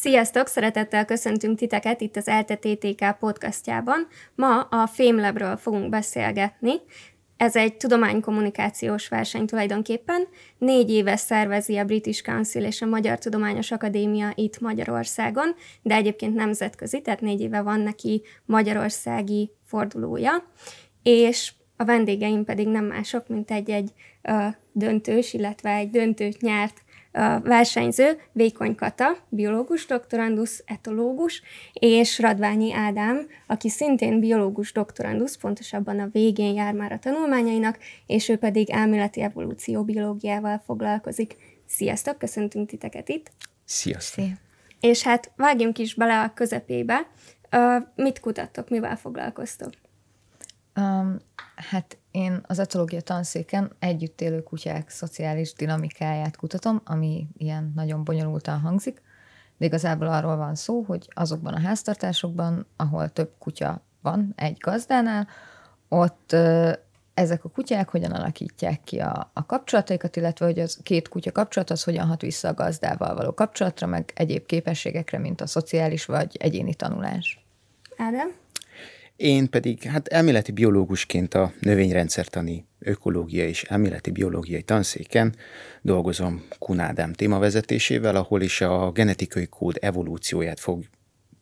Sziasztok! Szeretettel köszöntünk titeket itt az ELTE TTK podcastjában. Ma a FameLabről fogunk beszélgetni. Ez egy tudománykommunikációs verseny tulajdonképpen. Négy éve szervezi a British Council és a Magyar Tudományos Akadémia itt Magyarországon, de egyébként nemzetközi, tehát négy éve van neki magyarországi fordulója. És a vendégeim pedig nem mások, mint egy-egy uh, döntős, illetve egy döntőt nyert a versenyző Vékony Kata, biológus doktorandusz, etológus, és Radványi Ádám, aki szintén biológus doktorandusz, pontosabban a végén jár már a tanulmányainak, és ő pedig elméleti evolúció biológiával foglalkozik. Sziasztok, köszöntünk titeket itt! Sziasztok! Szia. És hát vágjunk is bele a közepébe. Uh, mit kutattok, mivel foglalkoztok? Um, hát én az etológia tanszéken együtt élő kutyák szociális dinamikáját kutatom, ami ilyen nagyon bonyolultan hangzik, de igazából arról van szó, hogy azokban a háztartásokban, ahol több kutya van egy gazdánál, ott ezek a kutyák hogyan alakítják ki a, a kapcsolataikat, illetve hogy az két kutya kapcsolat az hogyan hat vissza a gazdával való kapcsolatra, meg egyéb képességekre, mint a szociális vagy egyéni tanulás. Ádám? Én pedig hát elméleti biológusként a növényrendszertani ökológia és elméleti biológiai tanszéken dolgozom Kunádám témavezetésével, ahol is a genetikai kód evolúcióját fog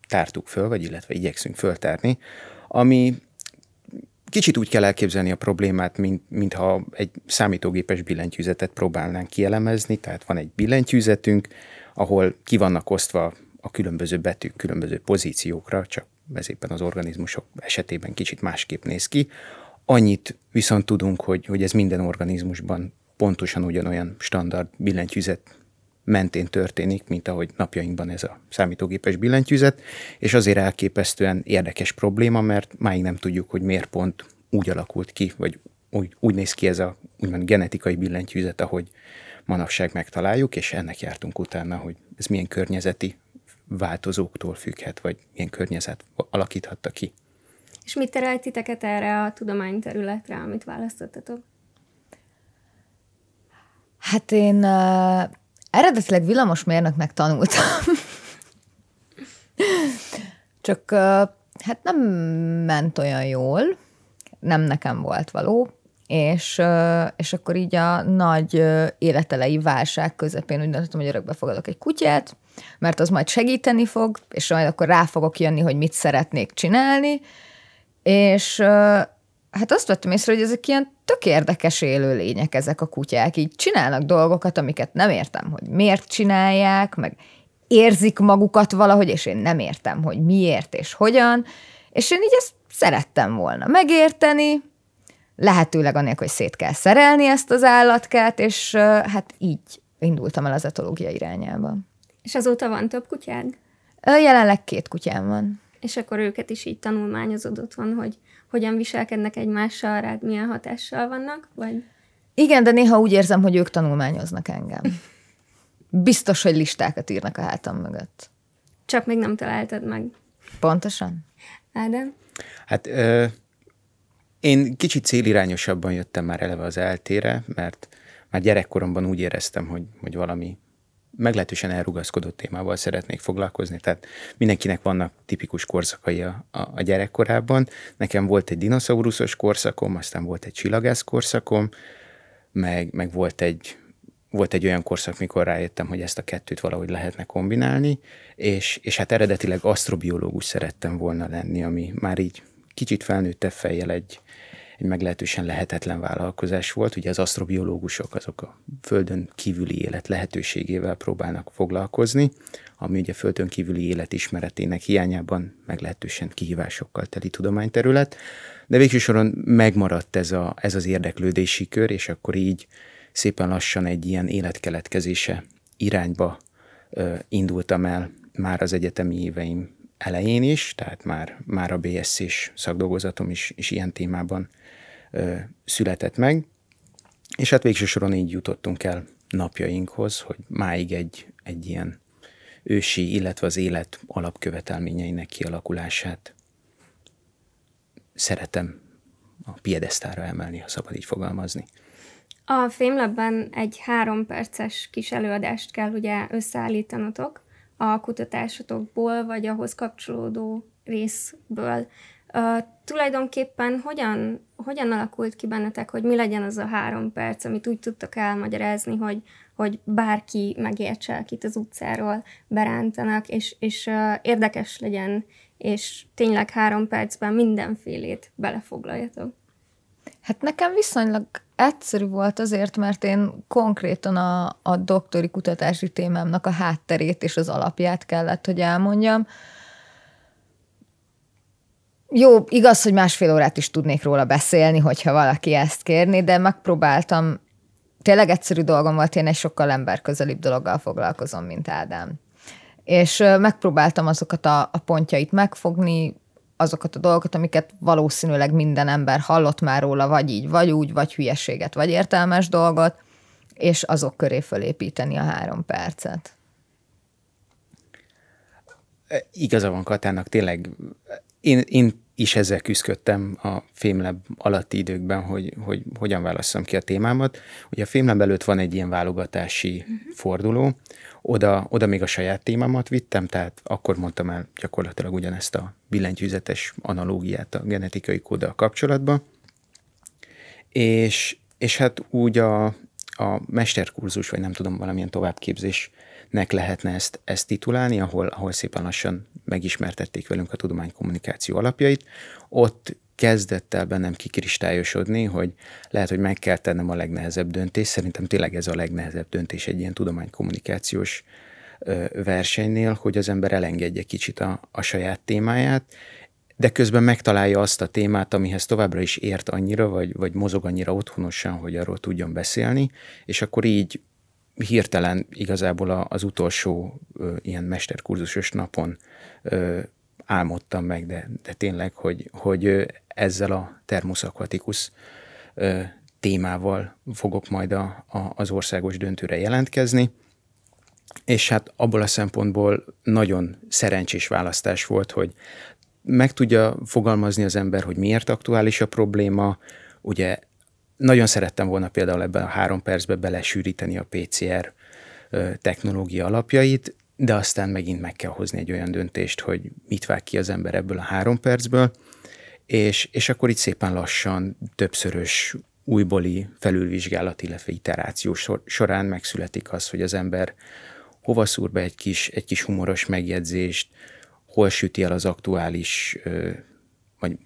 tártuk föl, vagy illetve igyekszünk föltárni, ami kicsit úgy kell elképzelni a problémát, mint, mintha egy számítógépes billentyűzetet próbálnánk kielemezni, tehát van egy billentyűzetünk, ahol ki vannak osztva a különböző betűk különböző pozíciókra, csak ez éppen az organizmusok esetében kicsit másképp néz ki. Annyit viszont tudunk, hogy, hogy ez minden organizmusban pontosan ugyanolyan standard billentyűzet mentén történik, mint ahogy napjainkban ez a számítógépes billentyűzet, és azért elképesztően érdekes probléma, mert máig nem tudjuk, hogy miért pont úgy alakult ki, vagy úgy, úgy néz ki ez a úgymond genetikai billentyűzet, ahogy manapság megtaláljuk, és ennek jártunk utána, hogy ez milyen környezeti változóktól függhet, vagy milyen környezet alakíthatta ki. És mit terelt titeket erre a tudományterületre, amit választottatok? Hát én uh, eredetileg villamosmérnöknek tanultam. Csak uh, hát nem ment olyan jól, nem nekem volt való, és, uh, és akkor így a nagy uh, életelei válság közepén úgy döntöttem, hogy örökbe fogadok egy kutyát, mert az majd segíteni fog, és majd akkor rá fogok jönni, hogy mit szeretnék csinálni, és hát azt vettem észre, hogy ezek ilyen tök érdekes élőlények ezek a kutyák, így csinálnak dolgokat, amiket nem értem, hogy miért csinálják, meg érzik magukat valahogy, és én nem értem, hogy miért és hogyan, és én így ezt szerettem volna megérteni, lehetőleg anélkül, hogy szét kell szerelni ezt az állatkát, és hát így indultam el az etológia irányába. És azóta van több kutyád? Jelenleg két kutyám van. És akkor őket is így tanulmányozod otthon, hogy hogyan viselkednek egymással, rád milyen hatással vannak, vagy? Igen, de néha úgy érzem, hogy ők tanulmányoznak engem. Biztos, hogy listákat írnak a hátam mögött. Csak még nem találtad meg. Pontosan. Ádám? Hát ö, én kicsit célirányosabban jöttem már eleve az eltére, mert már gyerekkoromban úgy éreztem, hogy, hogy valami meglehetősen elrugaszkodott témával szeretnék foglalkozni, tehát mindenkinek vannak tipikus korszakai a, a, gyerekkorában. Nekem volt egy dinoszauruszos korszakom, aztán volt egy csillagász korszakom, meg, meg volt egy volt egy olyan korszak, mikor rájöttem, hogy ezt a kettőt valahogy lehetne kombinálni, és, és hát eredetileg asztrobiológus szerettem volna lenni, ami már így kicsit felnőtte fejjel egy, egy meglehetősen lehetetlen vállalkozás volt. Ugye az asztrobiológusok azok a földön kívüli élet lehetőségével próbálnak foglalkozni, ami ugye földön kívüli élet ismeretének hiányában meglehetősen kihívásokkal teli tudományterület, de végső soron megmaradt ez, a, ez az érdeklődési kör, és akkor így szépen lassan egy ilyen életkeletkezése irányba ö, indultam el már az egyetemi éveim elején is, tehát már, már a BSC-s szakdolgozatom is, is ilyen témában született meg, és hát végső soron így jutottunk el napjainkhoz, hogy máig egy, egy ilyen ősi, illetve az élet alapkövetelményeinek kialakulását szeretem a piedesztára emelni, ha szabad így fogalmazni. A Fémlabban egy három perces kis előadást kell ugye összeállítanotok, a kutatásotokból, vagy ahhoz kapcsolódó részből. Uh, tulajdonképpen hogyan, hogyan alakult ki bennetek, hogy mi legyen az a három perc, amit úgy tudtak elmagyarázni, hogy, hogy bárki megértse, akit az utcáról berántanak, és, és uh, érdekes legyen, és tényleg három percben mindenfélét belefoglaljatok? Hát nekem viszonylag egyszerű volt azért, mert én konkrétan a, a doktori kutatási témámnak a hátterét és az alapját kellett, hogy elmondjam. Jó, igaz, hogy másfél órát is tudnék róla beszélni, hogyha valaki ezt kérni, de megpróbáltam, tényleg egyszerű dolgom volt, én egy sokkal emberközelibb dologgal foglalkozom, mint Ádám. És megpróbáltam azokat a, a pontjait megfogni, azokat a dolgokat, amiket valószínűleg minden ember hallott már róla, vagy így, vagy úgy, vagy hülyeséget, vagy értelmes dolgot, és azok köré fölépíteni a három percet. Igaza van Katának, tényleg én, én is ezzel küzdöttem a Fémlab alatti időkben, hogy, hogy hogyan válasszam ki a témámat. Ugye a Fémlab előtt van egy ilyen válogatási uh-huh. forduló, oda, oda még a saját témámat vittem, tehát akkor mondtam el gyakorlatilag ugyanezt a billentyűzetes analógiát a genetikai kóddal kapcsolatban. És, és hát úgy a, a mesterkurzus, vagy nem tudom, valamilyen továbbképzésnek lehetne ezt, ezt titulálni, ahol, ahol szépen lassan megismertették velünk a tudománykommunikáció alapjait. Ott kezdett el bennem kikristályosodni, hogy lehet, hogy meg kell tennem a legnehezebb döntés. Szerintem tényleg ez a legnehezebb döntés egy ilyen tudománykommunikációs versenynél, hogy az ember elengedje kicsit a, a saját témáját, de közben megtalálja azt a témát, amihez továbbra is ért annyira, vagy, vagy mozog annyira otthonosan, hogy arról tudjon beszélni, és akkor így hirtelen igazából az utolsó ö, ilyen mesterkurzusos napon ö, álmodtam meg, de, de tényleg, hogy, hogy ezzel a termus aquaticus témával fogok majd a, a, az országos döntőre jelentkezni, és hát abból a szempontból nagyon szerencsés választás volt, hogy meg tudja fogalmazni az ember, hogy miért aktuális a probléma. Ugye nagyon szerettem volna például ebben a három percbe belesűríteni a PCR technológia alapjait, de aztán megint meg kell hozni egy olyan döntést, hogy mit vág ki az ember ebből a három percből, és, és akkor itt szépen lassan többszörös újbóli felülvizsgálat, illetve iteráció során megszületik az, hogy az ember hova szúr be egy kis, egy kis humoros megjegyzést, hol süti el az aktuális, vagy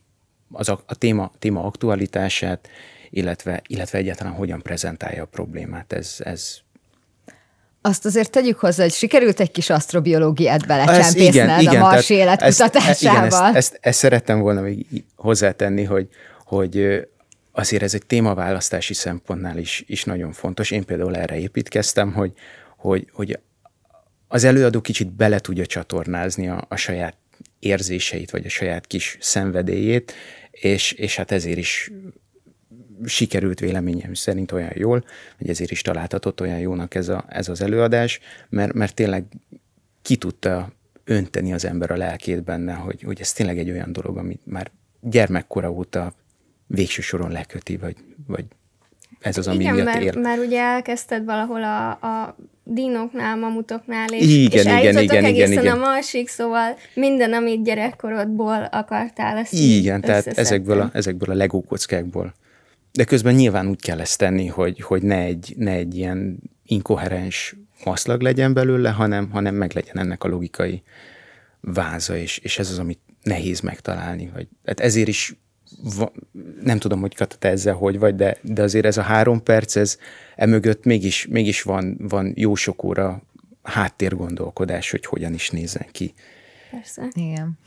az a, a téma, téma aktualitását, illetve, illetve egyáltalán hogyan prezentálja a problémát. Ez, ez azt azért tegyük hozzá, hogy sikerült egy kis asztrobiológiát belecsempészned a mars életkutatásával. Ezt, igen, ezt, ezt, ezt szerettem volna még hozzátenni, hogy, hogy azért ez egy témaválasztási szempontnál is, is nagyon fontos. Én például erre építkeztem, hogy, hogy, hogy az előadó kicsit bele tudja csatornázni a, a saját érzéseit, vagy a saját kis szenvedélyét, és, és hát ezért is sikerült véleményem szerint olyan jól, hogy ezért is találtatott olyan jónak ez, a, ez az előadás, mert, mert tényleg ki tudta önteni az ember a lelkét benne, hogy, hogy ez tényleg egy olyan dolog, amit már gyermekkora óta végső soron leköti, vagy, vagy ez az, ami Igen, miatt mert, él. mert ugye elkezdted valahol a, a dinóknál, mamutoknál, és, igen, és igen, igen, egészen igen, a marsig, szóval minden, amit gyerekkorodból akartál, ezt Igen, tehát ezekből a, ezekből a legókockákból de közben nyilván úgy kell ezt tenni, hogy, hogy ne, egy, ne egy ilyen inkoherens maszlag legyen belőle, hanem, hanem meg legyen ennek a logikai váza, és, és ez az, amit nehéz megtalálni. Vagy, hát ezért is va, nem tudom, hogy Kata, te ezzel hogy vagy, de, de azért ez a három perc, ez emögött mégis, mégis van, van jó sok óra háttérgondolkodás, hogy hogyan is nézzen ki. Persze. Igen.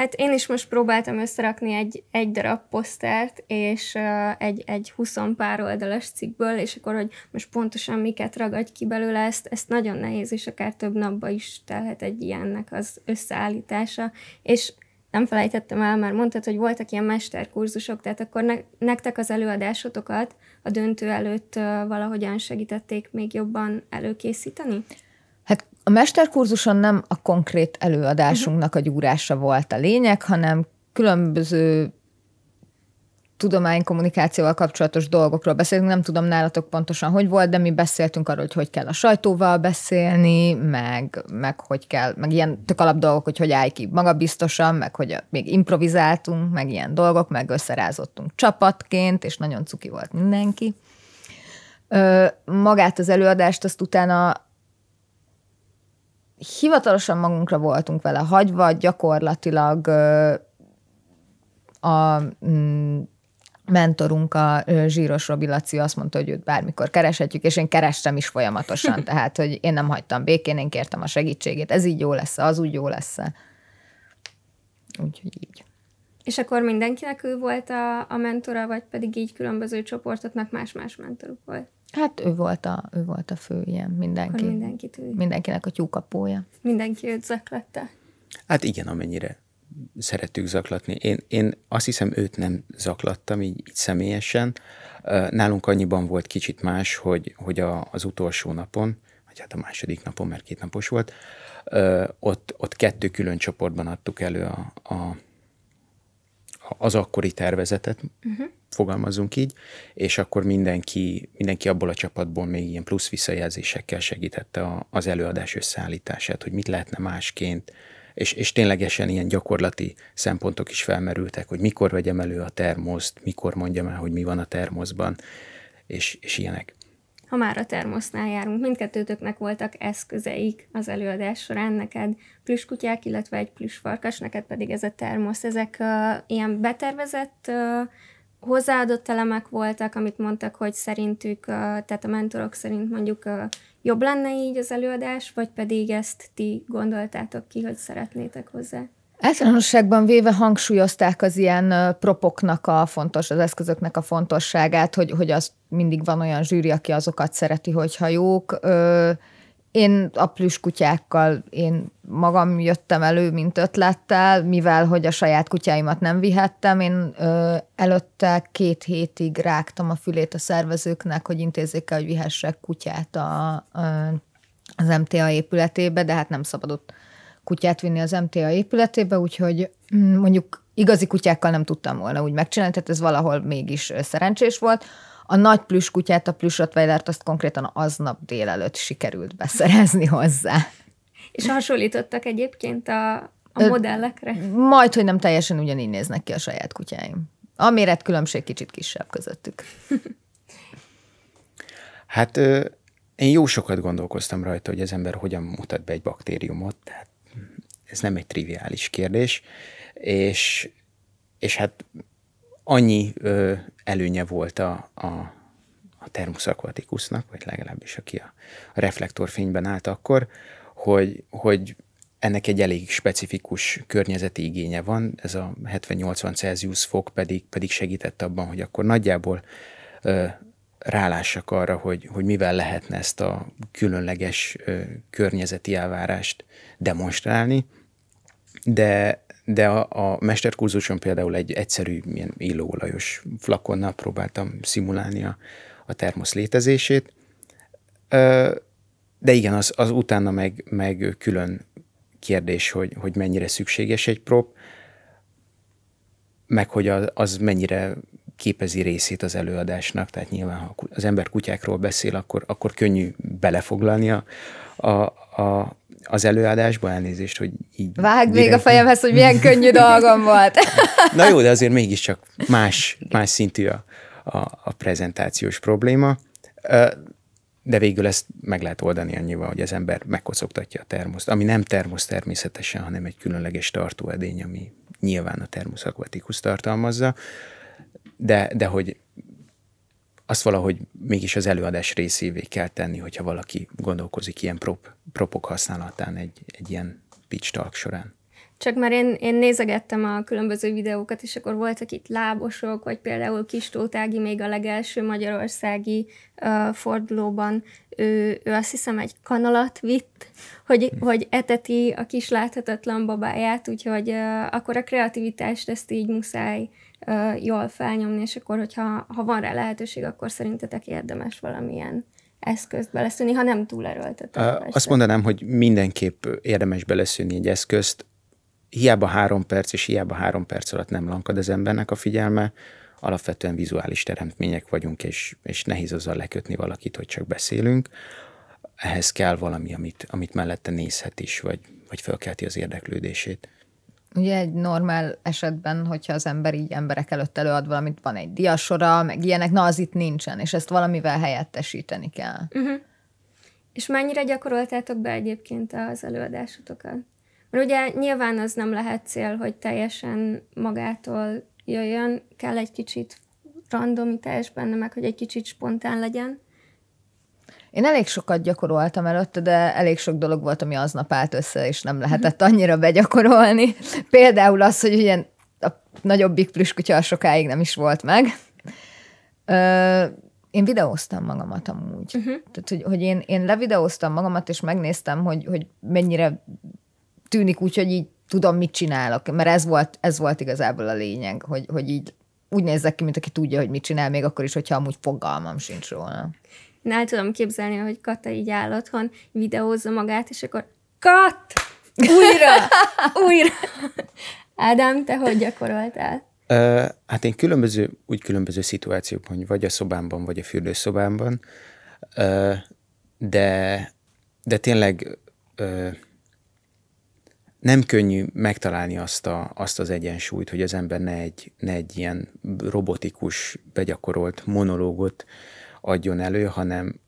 Hát én is most próbáltam összerakni egy, egy darab posztert, és uh, egy, egy 20 pár oldalas cikkből, és akkor, hogy most pontosan miket ragadj ki belőle, ezt, ezt nagyon nehéz, és akár több napba is telhet egy ilyennek az összeállítása, és nem felejtettem el, már mondtad, hogy voltak ilyen mesterkurzusok, tehát akkor ne, nektek az előadásotokat a döntő előtt uh, valahogyan segítették még jobban előkészíteni? A mesterkurzuson nem a konkrét előadásunknak a gyúrása volt a lényeg, hanem különböző tudománykommunikációval kapcsolatos dolgokról beszélünk, nem tudom nálatok pontosan, hogy volt, de mi beszéltünk arról, hogy hogy kell a sajtóval beszélni, meg, meg hogy kell, meg ilyen tök alap dolgok, hogy hogy állj ki magabiztosan, meg hogy még improvizáltunk, meg ilyen dolgok, meg összerázottunk csapatként, és nagyon cuki volt mindenki. Ö, magát az előadást, azt utána hivatalosan magunkra voltunk vele hagyva, gyakorlatilag a mm, mentorunk, a Zsíros Robi Laci azt mondta, hogy őt bármikor kereshetjük, és én kerestem is folyamatosan, tehát, hogy én nem hagytam békén, én kértem a segítségét, ez így jó lesz az úgy jó lesz Úgyhogy így. És akkor mindenkinek ő volt a, a mentora, vagy pedig így különböző csoportoknak más-más mentoruk volt? Hát ő volt a, ő volt a fő ilyen, mindenki. Akkor mindenkit ő. Mindenkinek a tyúkapója. Mindenki őt zaklatta. Hát igen, amennyire szerettük zaklatni. Én, én azt hiszem, őt nem zaklattam így, így személyesen. Nálunk annyiban volt kicsit más, hogy, hogy a, az utolsó napon, vagy hát a második napon, mert két napos volt, ott, ott kettő külön csoportban adtuk elő a, a, az akkori tervezetet, uh-huh. fogalmazunk így, és akkor mindenki, mindenki abból a csapatból még ilyen plusz visszajelzésekkel segítette a, az előadás összeállítását, hogy mit lehetne másként, és, és ténylegesen ilyen gyakorlati szempontok is felmerültek, hogy mikor vegyem elő a termoszt, mikor mondjam el, hogy mi van a termoszban, és, és ilyenek. Ha már a termosznál járunk, mindkettőtöknek voltak eszközeik az előadás során, neked plüskutyák, illetve egy plüsfarkas, neked pedig ez a termosz. Ezek uh, ilyen betervezett uh, hozzáadott elemek voltak, amit mondtak, hogy szerintük, tehát a mentorok szerint mondjuk jobb lenne így az előadás, vagy pedig ezt ti gondoltátok ki, hogy szeretnétek hozzá? Általánosságban véve hangsúlyozták az ilyen propoknak a fontos, az eszközöknek a fontosságát, hogy, hogy az mindig van olyan zsűri, aki azokat szereti, hogyha jók. Ö, én a kutyákkal én magam jöttem elő, mint ötlettel, mivel hogy a saját kutyáimat nem vihettem, én ö, előtte két hétig rágtam a fülét a szervezőknek, hogy intézzék el, hogy vihessek kutyát a, a, az MTA épületébe, de hát nem szabadott kutyát vinni az MTA épületébe, úgyhogy mm, mondjuk igazi kutyákkal nem tudtam volna úgy megcsinálni, tehát ez valahol mégis szerencsés volt. A nagy plüss kutyát, a plüss rottweilert azt konkrétan aznap délelőtt sikerült beszerezni hozzá. És hasonlítottak egyébként a, a modellekre? Majd, hogy nem teljesen ugyanígy néznek ki a saját kutyáim. A méret különbség kicsit kisebb közöttük. hát ö, én jó sokat gondolkoztam rajta, hogy az ember hogyan mutat be egy baktériumot, tehát ez nem egy triviális kérdés, és, és hát annyi ö, előnye volt a, a, a Thermus aquaticusnak, vagy legalábbis aki a, a reflektorfényben állt akkor, hogy, hogy ennek egy elég specifikus környezeti igénye van, ez a 70-80 Celsius fok pedig, pedig segített abban, hogy akkor nagyjából ö, rálássak arra, hogy, hogy mivel lehetne ezt a különleges ö, környezeti elvárást demonstrálni, de de a, a mesterkurzuson például egy egyszerű ilyen illóolajos flakonnal próbáltam szimulálni a, a termosz létezését. De igen, az, az utána meg, meg külön kérdés, hogy, hogy mennyire szükséges egy prop, meg hogy az, az mennyire képezi részét az előadásnak, tehát nyilván ha az ember kutyákról beszél, akkor, akkor könnyű belefoglalni a, a, a, az előadásba, elnézést, hogy így... Vág még a fejemhez, hogy milyen könnyű dolgom volt. Na jó, de azért mégiscsak más, más szintű a, a, a prezentációs probléma. De végül ezt meg lehet oldani annyival, hogy az ember megkocogtatja a termoszt, ami nem termosz természetesen, hanem egy különleges tartóedény, ami nyilván a termosz aquaticus tartalmazza, de, de hogy azt valahogy mégis az előadás részévé kell tenni, hogyha valaki gondolkozik ilyen prop, propok használatán egy, egy ilyen pitch talk során. Csak már én, én nézegettem a különböző videókat, és akkor voltak itt lábosok, vagy például Kistótági még a legelső magyarországi uh, fordulóban, ő, ő azt hiszem egy kanalat vitt, hogy, hm. hogy eteti a kis láthatatlan babáját, úgyhogy uh, akkor a kreativitást ezt így muszáj uh, jól felnyomni, és akkor, hogyha ha van rá lehetőség, akkor szerintetek érdemes valamilyen eszközt beleszülni, ha nem túl erőltetett. Azt mondanám, hogy mindenképp érdemes beleszülni egy eszközt, hiába három perc, és hiába három perc alatt nem lankad az embernek a figyelme, alapvetően vizuális teremtmények vagyunk, és, és nehéz azzal lekötni valakit, hogy csak beszélünk. Ehhez kell valami, amit, amit mellette nézhet is, vagy, vagy felkelti az érdeklődését. Ugye egy normál esetben, hogyha az ember így emberek előtt előad valamit, van egy diasora, meg ilyenek, na az itt nincsen, és ezt valamivel helyettesíteni kell. Uh-huh. És mennyire gyakoroltátok be egyébként az előadásotokat? Mert ugye nyilván az nem lehet cél, hogy teljesen magától jöjjön, kell egy kicsit randomitás benne, meg hogy egy kicsit spontán legyen. Én elég sokat gyakoroltam előtte, de elég sok dolog volt, ami aznap állt össze, és nem lehetett annyira begyakorolni. Például az, hogy ilyen a nagyobbik plüskutya sokáig nem is volt meg. Ö, én videóztam magamat amúgy. Uh-huh. Tehát, hogy, hogy én, én levideóztam magamat, és megnéztem, hogy, hogy mennyire tűnik úgy, hogy így tudom, mit csinálok, mert ez volt, ez volt igazából a lényeg, hogy, hogy így úgy nézzek ki, mint aki tudja, hogy mit csinál, még akkor is, hogyha amúgy fogalmam sincs róla. Én el tudom képzelni, hogy Kata így áll otthon, videózza magát, és akkor Kat! Újra! Újra! Ádám, te hogy gyakoroltál? Uh, hát én különböző, úgy különböző szituációkban, vagy a szobámban, vagy a fürdőszobámban, uh, de, de tényleg uh, nem könnyű megtalálni azt, a, azt az egyensúlyt, hogy az ember ne egy, ne egy ilyen robotikus, begyakorolt monológot adjon elő, hanem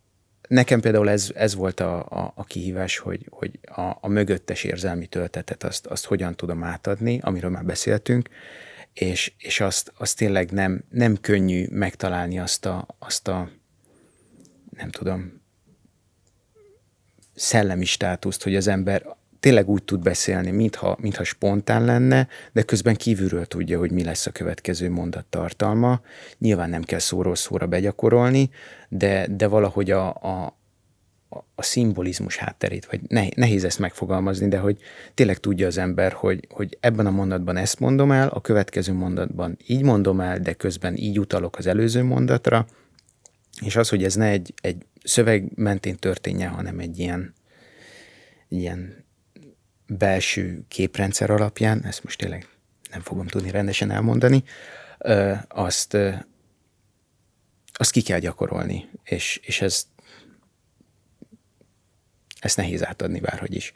nekem például ez, ez volt a, a, a kihívás, hogy, hogy a, a mögöttes érzelmi töltetet azt, azt hogyan tudom átadni, amiről már beszéltünk, és, és azt, azt tényleg nem, nem könnyű megtalálni azt a, azt a nem tudom, szellemi státuszt, hogy az ember tényleg úgy tud beszélni, mintha, mintha spontán lenne, de közben kívülről tudja, hogy mi lesz a következő mondat tartalma. Nyilván nem kell szóról szóra begyakorolni, de, de valahogy a, a, a szimbolizmus hátterét, vagy nehéz ezt megfogalmazni, de hogy tényleg tudja az ember, hogy, hogy ebben a mondatban ezt mondom el, a következő mondatban így mondom el, de közben így utalok az előző mondatra, és az, hogy ez ne egy, egy szöveg mentén történje, hanem egy ilyen, ilyen belső képrendszer alapján, ezt most tényleg nem fogom tudni rendesen elmondani, azt, azt ki kell gyakorolni, és, és ez, ezt nehéz átadni bárhogy is.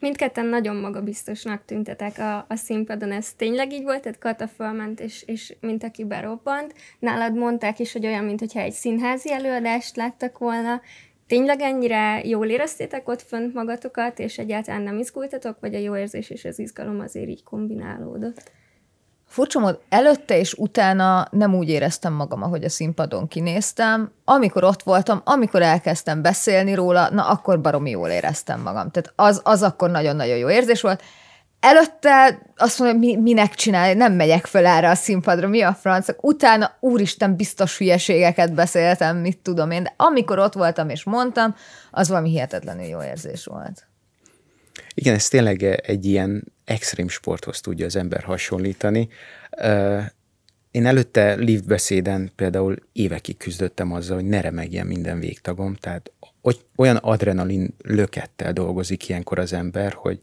Mindketten nagyon magabiztosnak tüntetek a, a színpadon. Ez tényleg így volt? Tehát Kata fölment, és, és mint aki berobbant. Nálad mondták is, hogy olyan, mintha egy színházi előadást láttak volna. Tényleg ennyire jól éreztétek ott fönt magatokat, és egyáltalán nem izgultatok, vagy a jó érzés és az izgalom azért így kombinálódott? Furcsa mód, előtte és utána nem úgy éreztem magam, ahogy a színpadon kinéztem. Amikor ott voltam, amikor elkezdtem beszélni róla, na akkor baromi jól éreztem magam. Tehát az, az akkor nagyon-nagyon jó érzés volt. Előtte azt mondom, mi, minek csinálni, nem megyek föl erre a színpadra, mi a francok. Utána, úristen, biztos hülyeségeket beszéltem, mit tudom én, de amikor ott voltam és mondtam, az valami hihetetlenül jó érzés volt. Igen, ez tényleg egy ilyen extrém sporthoz tudja az ember hasonlítani. Én előtte lift beszéden például évekig küzdöttem azzal, hogy ne remegjen minden végtagom, tehát olyan adrenalin lökettel dolgozik ilyenkor az ember, hogy,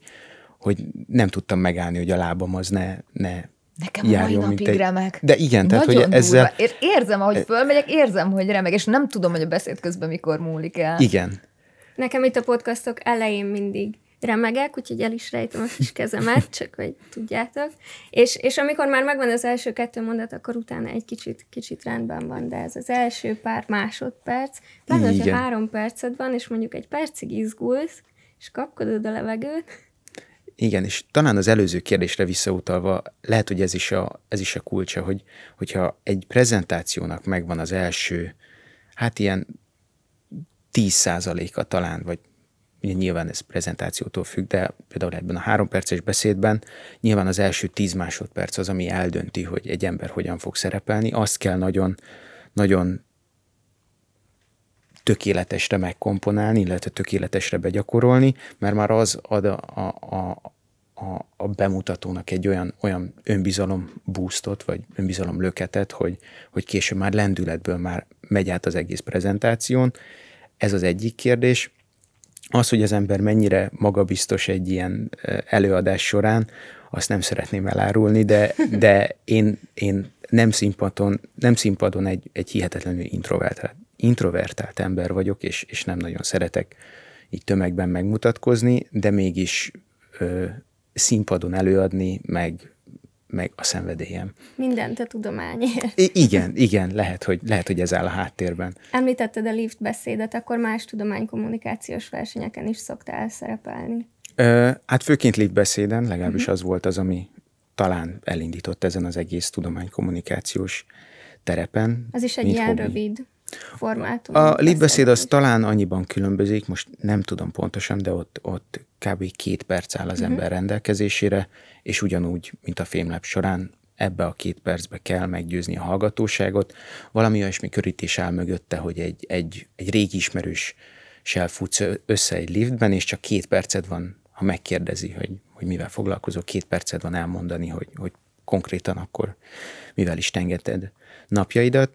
hogy nem tudtam megállni, hogy a lábam az ne, ne Nekem járjon, mai napig egy... remek. De igen, tehát Nagyon hogy ezzel... Durva. Érzem, ahogy fölmegyek, érzem, hogy remeg, és nem tudom, hogy a beszéd közben mikor múlik el. Igen. Nekem itt a podcastok elején mindig remegek, úgyhogy el is rejtem a kis kezemet, csak hogy tudjátok. És, és amikor már megvan az első kettő mondat, akkor utána egy kicsit, kicsit rendben van, de ez az első pár másodperc, pláne, hogyha három perced van, és mondjuk egy percig izgulsz, és kapkodod a levegőt, igen, és talán az előző kérdésre visszautalva, lehet, hogy ez is a, ez is a kulcsa, hogy, hogyha egy prezentációnak megvan az első, hát ilyen 10%-a talán, vagy nyilván ez prezentációtól függ, de például ebben a három perces beszédben nyilván az első 10 másodperc az, ami eldönti, hogy egy ember hogyan fog szerepelni, azt kell nagyon, nagyon tökéletesre megkomponálni, illetve tökéletesre begyakorolni, mert már az ad a, a, a, a bemutatónak egy olyan, olyan önbizalom boostot, vagy önbizalom löketet, hogy, hogy később már lendületből már megy át az egész prezentáción. Ez az egyik kérdés. Az, hogy az ember mennyire magabiztos egy ilyen előadás során, azt nem szeretném elárulni, de, de én, én nem színpadon, nem színpadon egy, egy hihetetlenül introvertált, introvertált ember vagyok, és, és nem nagyon szeretek így tömegben megmutatkozni, de mégis ö, színpadon előadni, meg, meg a szenvedélyem. Mindent a tudományért. I- igen, igen, lehet hogy, lehet, hogy ez áll a háttérben. Említetted a lift beszédet, akkor más tudománykommunikációs versenyeken is szoktál szerepelni. Ö, hát főként lift beszéden, legalábbis uh-huh. az volt az, ami talán elindított ezen az egész tudománykommunikációs terepen. Az is egy ilyen hobbi. rövid formátum. A libeszéd az talán annyiban különbözik, most nem tudom pontosan, de ott, ott kb. két perc áll az uh-huh. ember rendelkezésére, és ugyanúgy, mint a fémlep során, ebbe a két percbe kell meggyőzni a hallgatóságot. Valami olyasmi körítés áll mögötte, hogy egy, egy, egy régi ismerőssel futsz össze egy liftben, és csak két perced van, ha megkérdezi, hogy, hogy mivel foglalkozok, két perced van elmondani, hogy, hogy konkrétan akkor mivel is tengeted napjaidat.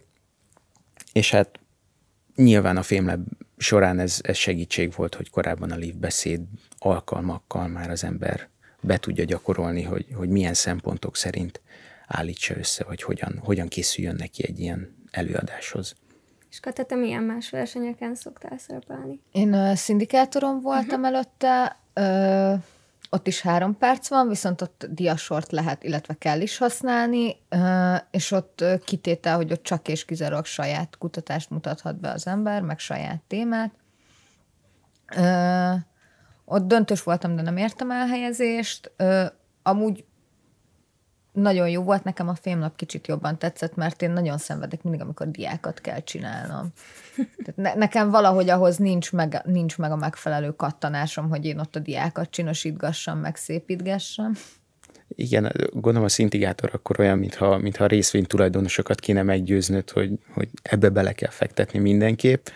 És hát nyilván a fémleb során ez, ez segítség volt, hogy korábban a live beszéd alkalmakkal már az ember be tudja gyakorolni, hogy, hogy milyen szempontok szerint állítsa össze, vagy hogyan, hogyan készüljön neki egy ilyen előadáshoz. És Kata, te milyen más versenyeken szoktál szerepelni? Én uh, szindikátoron voltam uh-huh. előtte, uh, ott is három perc van, viszont ott diasort lehet, illetve kell is használni, és ott kitétel, hogy ott csak és kizárólag saját kutatást mutathat be az ember, meg saját témát. Ott döntős voltam, de nem értem elhelyezést. Amúgy nagyon jó volt, nekem a fémlap kicsit jobban tetszett, mert én nagyon szenvedek mindig, amikor diákat kell csinálnom. Tehát ne, nekem valahogy ahhoz nincs meg, nincs meg a megfelelő kattanásom, hogy én ott a diákat csinosítgassam, meg szépítgessem. Igen, gondolom a szintigátor akkor olyan, mintha, mintha a részvény tulajdonosokat kéne meggyőznöd, hogy, hogy ebbe bele kell fektetni mindenképp.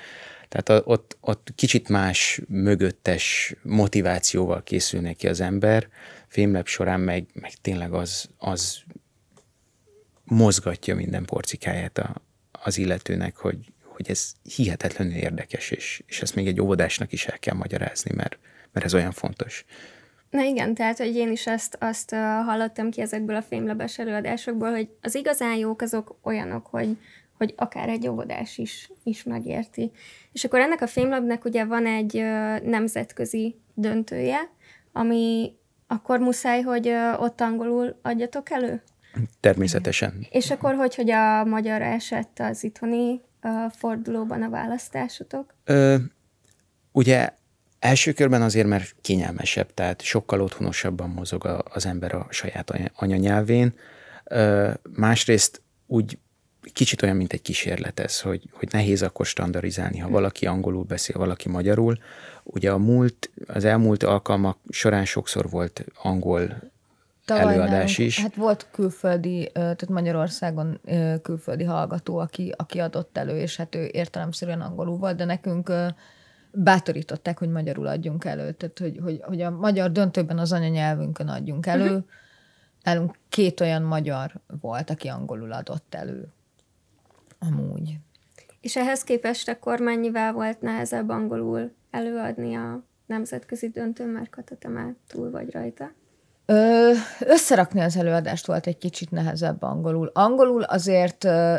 Tehát a, ott, ott kicsit más mögöttes motivációval készül neki az ember, fémlep során meg, meg tényleg az, az mozgatja minden porcikáját a, az illetőnek, hogy, hogy ez hihetetlenül érdekes, és, és ezt még egy óvodásnak is el kell magyarázni, mert, mert ez olyan fontos. Na igen, tehát, hogy én is azt, azt hallottam ki ezekből a fémlebes előadásokból, hogy az igazán jók azok olyanok, hogy, hogy akár egy óvodás is, is megérti. És akkor ennek a fémlabnak ugye van egy nemzetközi döntője, ami akkor muszáj, hogy ott angolul adjatok elő? Természetesen. És akkor hogy, hogy a magyar esett az itthoni fordulóban a választásotok? Ö, ugye első körben azért, mert kényelmesebb, tehát sokkal otthonosabban mozog az ember a saját anyanyelvén. Ö, másrészt úgy kicsit olyan, mint egy kísérlet ez, hogy, hogy nehéz akkor standardizálni, ha valaki angolul beszél, valaki magyarul. Ugye a múlt, az elmúlt alkalmak során sokszor volt angol Tavaly előadás nem. is. Hát volt külföldi, tehát Magyarországon külföldi hallgató, aki, aki adott elő, és hát ő értelemszerűen angolul volt, de nekünk bátorították, hogy magyarul adjunk elő, tehát hogy, hogy, hogy a magyar döntőben az anyanyelvünkön adjunk elő. Uh-huh. Nálunk két olyan magyar volt, aki angolul adott elő. Amúgy. És ehhez képest akkor mennyivel volt nehezebb angolul előadni a nemzetközi döntőn, mert Kata, te már túl vagy rajta? Ö, összerakni az előadást volt egy kicsit nehezebb angolul. Angolul azért ö,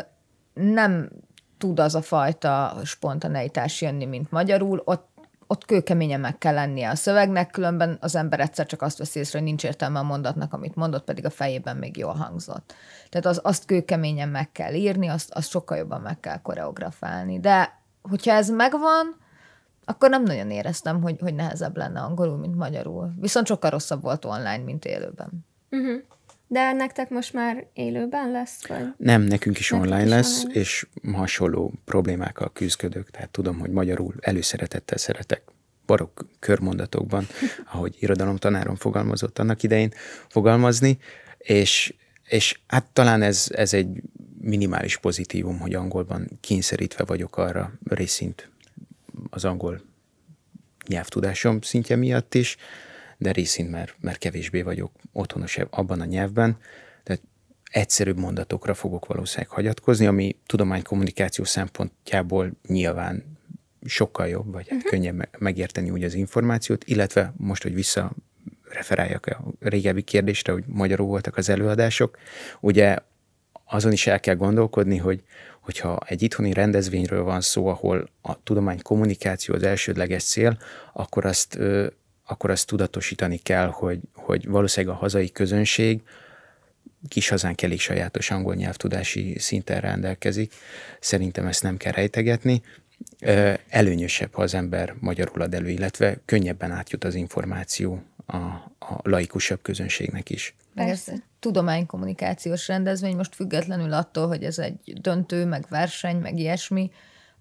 nem tud az a fajta spontaneitás jönni, mint magyarul. Ott ott kőkeményen meg kell lennie a szövegnek, különben az ember egyszer csak azt veszi észre, hogy nincs értelme a mondatnak, amit mondott, pedig a fejében még jól hangzott. Tehát az, azt kőkeményen meg kell írni, azt, azt sokkal jobban meg kell koreografálni. De hogyha ez megvan, akkor nem nagyon éreztem, hogy, hogy nehezebb lenne angolul, mint magyarul. Viszont sokkal rosszabb volt online, mint élőben. Uh-huh. De nektek most már élőben lesz? Vagy? Nem, nekünk is nekünk online is lesz, online. és hasonló problémákkal küzdök, tehát tudom, hogy magyarul előszeretettel szeretek barokk körmondatokban, ahogy irodalomtanárom fogalmazott annak idején, fogalmazni, és, és hát talán ez, ez egy minimális pozitívum, hogy angolban kényszerítve vagyok arra részint az angol nyelvtudásom szintje miatt is, de részint, mert, mert kevésbé vagyok otthonos abban a nyelvben, tehát egyszerűbb mondatokra fogok valószínűleg hagyatkozni, ami tudománykommunikáció szempontjából nyilván sokkal jobb, vagy hát uh-huh. könnyebb megérteni úgy az információt, illetve most, hogy vissza referáljak a régebbi kérdésre, hogy magyarul voltak az előadások, ugye azon is el kell gondolkodni, hogy hogyha egy itthoni rendezvényről van szó, ahol a tudomány kommunikáció az elsődleges cél, akkor azt, akkor azt tudatosítani kell, hogy, hogy valószínűleg a hazai közönség kis hazánk elég sajátos angol nyelvtudási szinten rendelkezik. Szerintem ezt nem kell rejtegetni. Előnyösebb, ha az ember magyarul ad elő, illetve könnyebben átjut az információ a, a laikusabb közönségnek is. Ez tudománykommunikációs rendezvény, most függetlenül attól, hogy ez egy döntő, meg verseny, meg ilyesmi,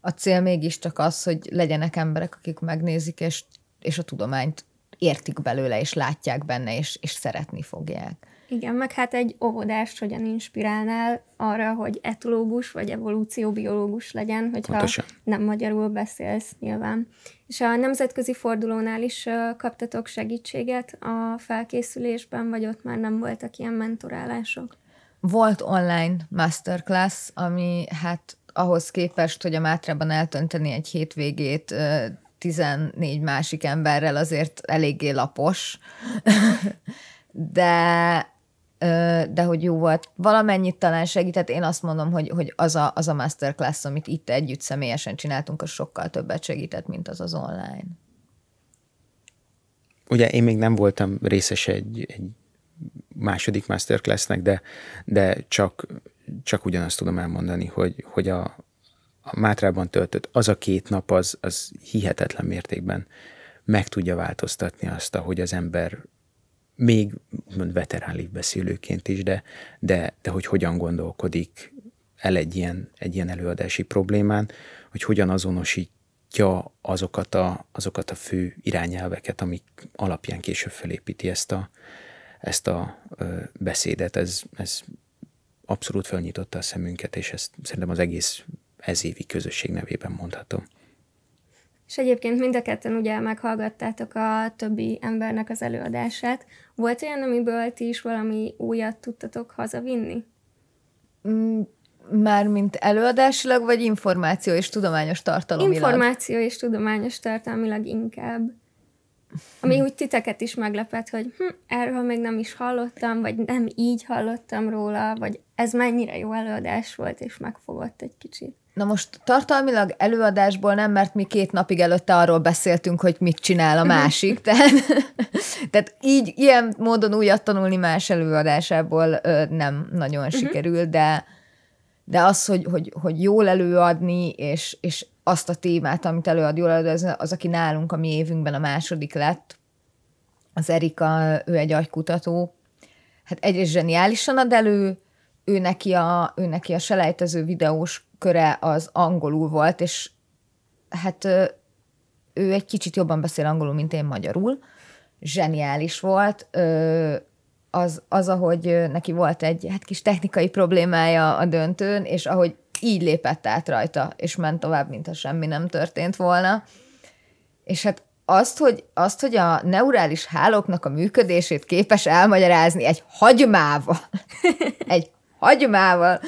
a cél mégiscsak az, hogy legyenek emberek, akik megnézik, és, és a tudományt értik belőle, és látják benne, és, és szeretni fogják. Igen, meg hát egy óvodást hogyan inspirálnál arra, hogy etológus vagy evolúcióbiológus legyen, hogyha Pontosan. nem magyarul beszélsz nyilván. És a nemzetközi fordulónál is kaptatok segítséget a felkészülésben, vagy ott már nem voltak ilyen mentorálások? Volt online masterclass, ami hát ahhoz képest, hogy a Mátrában eltönteni egy hétvégét 14 másik emberrel azért eléggé lapos, de de hogy jó volt. Valamennyit talán segített. Én azt mondom, hogy, hogy az, a, az a masterclass, amit itt együtt személyesen csináltunk, az sokkal többet segített, mint az az online. Ugye én még nem voltam részes egy, egy második masterclassnek, de, de csak, csak ugyanazt tudom elmondani, hogy, hogy a, a Mátrában töltött az a két nap, az, az hihetetlen mértékben meg tudja változtatni azt, ahogy az ember még veterán beszélőként is, de, de, de hogy hogyan gondolkodik el egy ilyen, egy ilyen előadási problémán, hogy hogyan azonosítja azokat a, azokat a fő irányelveket, amik alapján később felépíti ezt a, ezt a beszédet. Ez, ez abszolút felnyitotta a szemünket, és ezt szerintem az egész ezévi közösség nevében mondhatom. És egyébként mind a ketten ugye meghallgattátok a többi embernek az előadását. Volt olyan, amiből ti is valami újat tudtatok hazavinni? Mm, már mint előadásilag, vagy információ és tudományos tartalmilag? Információ és tudományos tartalmilag inkább. Ami úgy titeket is meglepett, hogy hm, erről még nem is hallottam, vagy nem így hallottam róla, vagy ez mennyire jó előadás volt, és megfogott egy kicsit. Na most tartalmilag előadásból nem, mert mi két napig előtte arról beszéltünk, hogy mit csinál a másik, tehát, tehát így, ilyen módon újat tanulni más előadásából ö, nem nagyon uh-huh. sikerül, de, de az, hogy, hogy, hogy jól előadni, és, és azt a témát, amit előad jól előad, az, az, aki nálunk a mi évünkben a második lett, az Erika, ő egy agykutató, hát egyrészt zseniálisan ad elő, ő neki a, ő neki a selejtező videós köre az angolul volt, és hát ő egy kicsit jobban beszél angolul, mint én magyarul. Zseniális volt. Az, az, ahogy neki volt egy hát kis technikai problémája a döntőn, és ahogy így lépett át rajta, és ment tovább, mintha semmi nem történt volna. És hát azt, hogy, azt, hogy a neurális hálóknak a működését képes elmagyarázni egy hagymával, egy hagymával,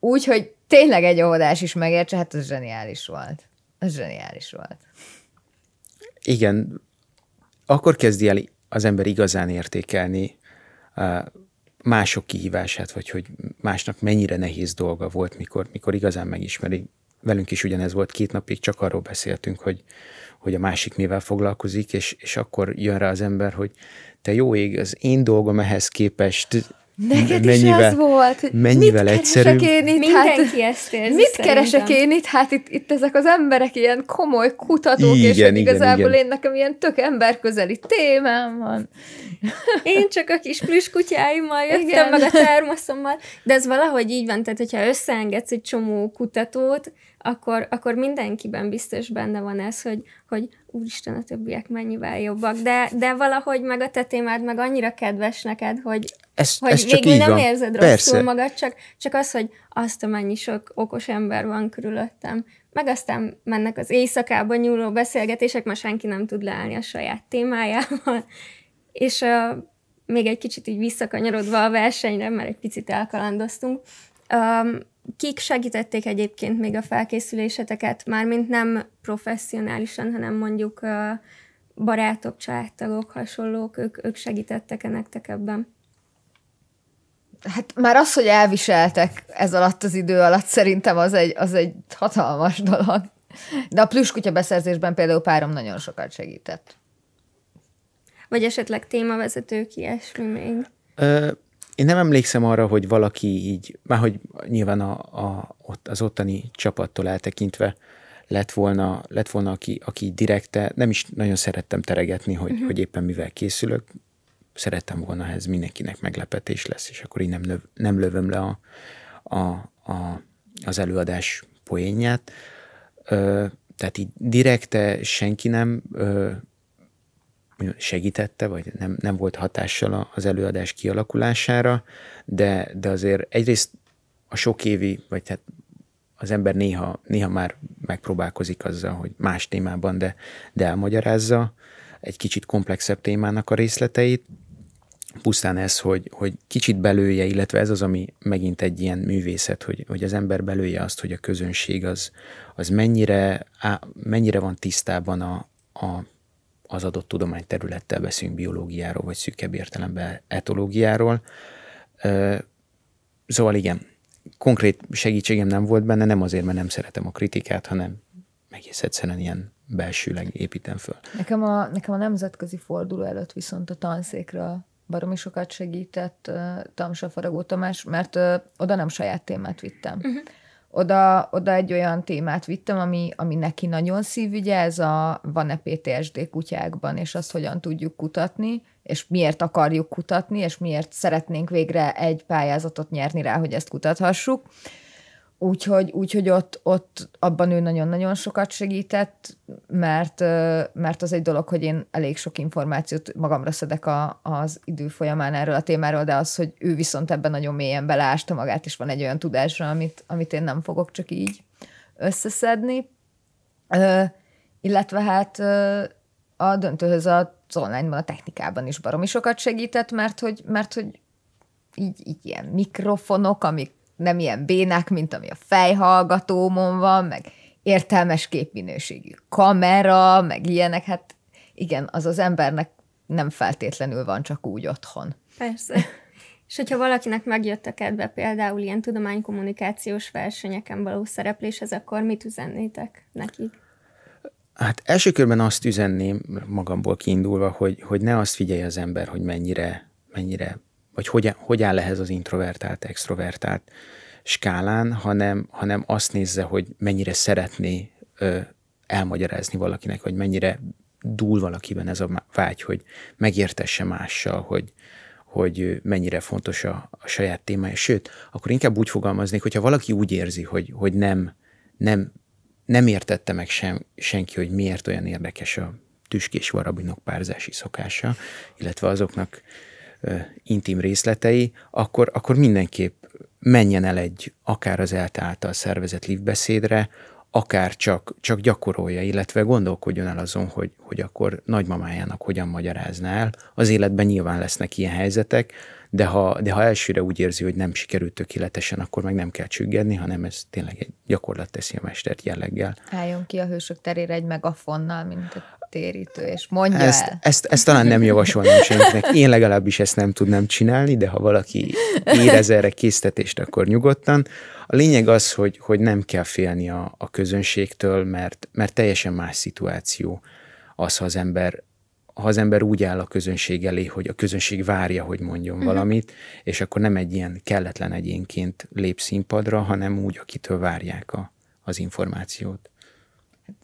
úgy, hogy tényleg egy óvodás is megértse, hát ez zseniális volt. Ez zseniális volt. Igen, akkor kezdi el az ember igazán értékelni mások kihívását, vagy hogy másnak mennyire nehéz dolga volt, mikor, mikor igazán megismeri. Velünk is ugyanez volt, két napig csak arról beszéltünk, hogy, hogy a másik mivel foglalkozik, és, és akkor jön rá az ember, hogy te jó ég, az én dolgom ehhez képest Neked mennyivel, is ez volt. Mennyivel mit egyszerűbb. Én itt? Mindenki hát, ezt érzi Mit szerintem. keresek én itt? Hát itt, itt ezek az emberek ilyen komoly kutatók, igen, és igen, igazából igen. én nekem ilyen tök emberközeli témám van. Én csak a kis plüskutyáimmal jöttem, igen. meg a termoszommal, de ez valahogy így van, tehát hogyha összeengedsz egy csomó kutatót, akkor, akkor mindenkiben biztos benne van ez, hogy, hogy úristen, a többiek mennyivel jobbak, de, de valahogy meg a te témád meg annyira kedves neked, hogy, ez, hogy ez végül nem van. érzed rosszul Persze. magad, csak, csak az, hogy azt a mennyi sok okos ember van körülöttem. Meg aztán mennek az éjszakában nyúló beszélgetések, ma senki nem tud leállni a saját témájával. És uh, még egy kicsit így visszakanyarodva a versenyre, mert egy picit elkalandoztunk, um, Kik segítették egyébként még a felkészüléseteket, mármint nem professzionálisan, hanem mondjuk barátok, családtagok, hasonlók, ők, ők segítettek-e nektek ebben? Hát már az, hogy elviseltek ez alatt az idő alatt, szerintem az egy, az egy hatalmas dolog. De a plüskutya beszerzésben például párom nagyon sokat segített. Vagy esetleg témavezetők, ilyesmi még? Ö, én nem emlékszem arra, hogy valaki így, már hogy nyilván a, a, ott, az ottani csapattól eltekintve lett volna, lett volna aki, aki direkte, nem is nagyon szerettem teregetni, hogy, uh-huh. hogy éppen mivel készülök, szerettem volna, ha ez mindenkinek meglepetés lesz, és akkor így nem, löv, nem lövöm le a, a, a, az előadás poénját. Ö, tehát így direkte senki nem ö, segítette, vagy nem, nem volt hatással az előadás kialakulására, de, de azért egyrészt a sok évi, vagy tehát az ember néha, néha már megpróbálkozik azzal, hogy más témában, de, de elmagyarázza egy kicsit komplexebb témának a részleteit, pusztán ez, hogy, hogy kicsit belője, illetve ez az, ami megint egy ilyen művészet, hogy, hogy az ember belője azt, hogy a közönség az, az mennyire, á, mennyire van tisztában a, a, az adott tudományterülettel beszélünk biológiáról, vagy szűkebb értelemben etológiáról. Szóval igen, konkrét segítségem nem volt benne, nem azért, mert nem szeretem a kritikát, hanem egész egyszerűen ilyen belsőleg építem föl. Nekem a, nekem a nemzetközi forduló előtt viszont a tanszékről baromi sokat segített uh, Tamsa Faragó Tamás, mert uh, oda nem saját témát vittem. Uh-huh. Oda, oda egy olyan témát vittem, ami, ami neki nagyon szívügye, ez a van-e PTSD kutyákban, és azt hogyan tudjuk kutatni, és miért akarjuk kutatni, és miért szeretnénk végre egy pályázatot nyerni rá, hogy ezt kutathassuk. Úgyhogy, úgyhogy ott, ott abban ő nagyon-nagyon sokat segített, mert, mert az egy dolog, hogy én elég sok információt magamra szedek a, az idő folyamán erről a témáról, de az, hogy ő viszont ebben nagyon mélyen beleásta magát, és van egy olyan tudásra, amit, amit én nem fogok csak így összeszedni. Ö, illetve hát ö, a döntőhöz az online-ban, a technikában is baromi sokat segített, mert hogy, mert hogy így, így ilyen mikrofonok, amik nem ilyen bénák, mint ami a fejhallgatómon van, meg értelmes képminőségű kamera, meg ilyenek, hát igen, az az embernek nem feltétlenül van csak úgy otthon. Persze. És hogyha valakinek megjött a kedve például ilyen tudománykommunikációs versenyeken való szerepléshez, akkor mit üzennétek nekik? Hát első körben azt üzenném magamból kiindulva, hogy, hogy ne azt figyelje az ember, hogy mennyire, mennyire vagy hogy, hogy áll ehhez az introvertált, extrovertált skálán, hanem, hanem azt nézze, hogy mennyire szeretné ö, elmagyarázni valakinek, hogy mennyire dúl valakiben ez a vágy, hogy megértesse mással, hogy, hogy mennyire fontos a, a saját témája. Sőt, akkor inkább úgy fogalmaznék, hogyha valaki úgy érzi, hogy, hogy nem, nem, nem értette meg sem, senki, hogy miért olyan érdekes a tüskés varabinok párzási szokása, illetve azoknak intim részletei, akkor, akkor mindenképp menjen el egy akár az ELTE által szervezett live akár csak, csak gyakorolja, illetve gondolkodjon el azon, hogy, hogy akkor nagymamájának hogyan magyarázná el. Az életben nyilván lesznek ilyen helyzetek, de ha, de ha elsőre úgy érzi, hogy nem sikerült tökéletesen, akkor meg nem kell csüggedni, hanem ez tényleg egy gyakorlat teszi a mestert jelleggel. Álljon ki a hősök terére egy megafonnal, mint térítő, és mondja ezt, el. Ezt, ezt talán nem javasolnám senkinek. Én legalábbis ezt nem tudnám csinálni, de ha valaki érez erre késztetést, akkor nyugodtan. A lényeg az, hogy, hogy nem kell félni a, a közönségtől, mert, mert teljesen más szituáció az, ha az ember ha az ember úgy áll a közönség elé, hogy a közönség várja, hogy mondjon uh-huh. valamit, és akkor nem egy ilyen kelletlen egyénként lép színpadra, hanem úgy, akitől várják a, az információt.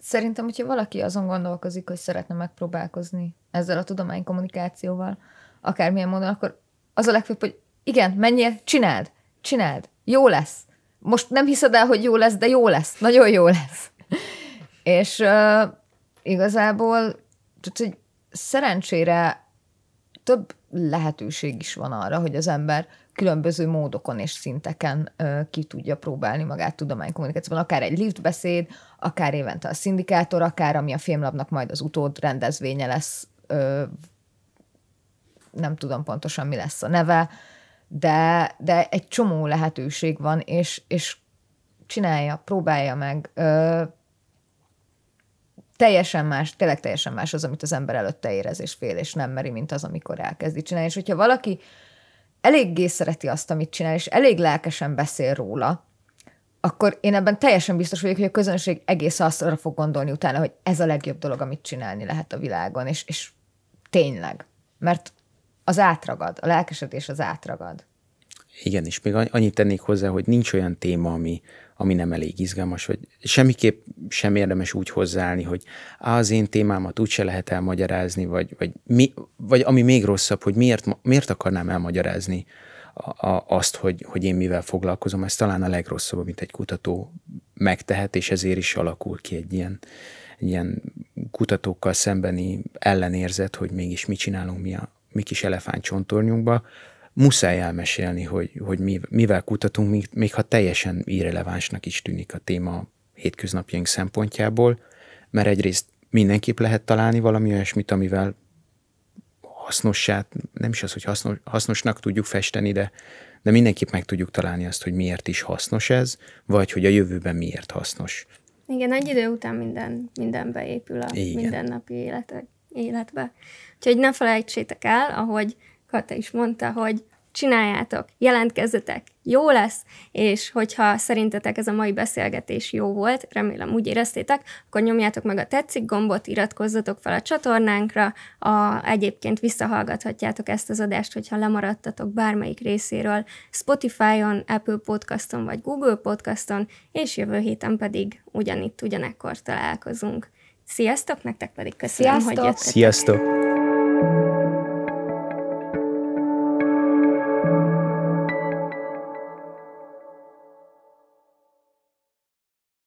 Szerintem, hogyha valaki azon gondolkozik, hogy szeretne megpróbálkozni ezzel a tudománykommunikációval, akármilyen módon, akkor az a legfőbb, hogy igen, menjél, csináld, csináld, jó lesz. Most nem hiszed el, hogy jó lesz, de jó lesz, nagyon jó lesz. És uh, igazából, tehát, hogy szerencsére több lehetőség is van arra, hogy az ember különböző módokon és szinteken ö, ki tudja próbálni magát tudománykommunikációban, akár egy liftbeszéd, akár évente a szindikátor, akár ami a filmlapnak majd az utód rendezvénye lesz, nem tudom pontosan mi lesz a neve, de, de egy csomó lehetőség van, és, és csinálja, próbálja meg. Ö, teljesen más, tényleg teljesen más az, amit az ember előtte érez és fél, és nem meri, mint az, amikor elkezdi csinálni. És hogyha valaki eléggé szereti azt, amit csinál, és elég lelkesen beszél róla, akkor én ebben teljesen biztos vagyok, hogy a közönség egész azt arra fog gondolni utána, hogy ez a legjobb dolog, amit csinálni lehet a világon, és, és tényleg. Mert az átragad, a lelkesedés az átragad. Igen, és még annyit tennék hozzá, hogy nincs olyan téma, ami, ami nem elég izgalmas, vagy semmiképp sem érdemes úgy hozzáállni, hogy á, az én témámat úgyse lehet elmagyarázni, vagy, vagy, mi, vagy ami még rosszabb, hogy miért, miért akarnám elmagyarázni a, a, azt, hogy, hogy én mivel foglalkozom, ez talán a legrosszabb, amit egy kutató megtehet, és ezért is alakul ki egy ilyen, egy ilyen kutatókkal szembeni ellenérzet, hogy mégis mit csinálunk mi a mi kis elefántcsontornyunkba, muszáj elmesélni, hogy, hogy mivel kutatunk, még, még ha teljesen irrelevánsnak is tűnik a téma hétköznapjaink szempontjából, mert egyrészt mindenképp lehet találni valami olyasmit, amivel hasznossát, nem is az, hogy hasznos, hasznosnak tudjuk festeni, de, de mindenképp meg tudjuk találni azt, hogy miért is hasznos ez, vagy hogy a jövőben miért hasznos. Igen, egy idő után minden, minden beépül a Igen. mindennapi életek, életbe. Úgyhogy ne felejtsétek el, ahogy Kata is mondta, hogy csináljátok, jelentkezzetek, jó lesz, és hogyha szerintetek ez a mai beszélgetés jó volt, remélem úgy éreztétek, akkor nyomjátok meg a tetszik gombot, iratkozzatok fel a csatornánkra, a, egyébként visszahallgathatjátok ezt az adást, hogyha lemaradtatok bármelyik részéről Spotify-on, Apple Podcaston vagy Google Podcaston, és jövő héten pedig ugyanitt, ugyanekkor találkozunk. Sziasztok, nektek pedig köszönöm, Sziasztok. hogy jöttetek. Sziasztok!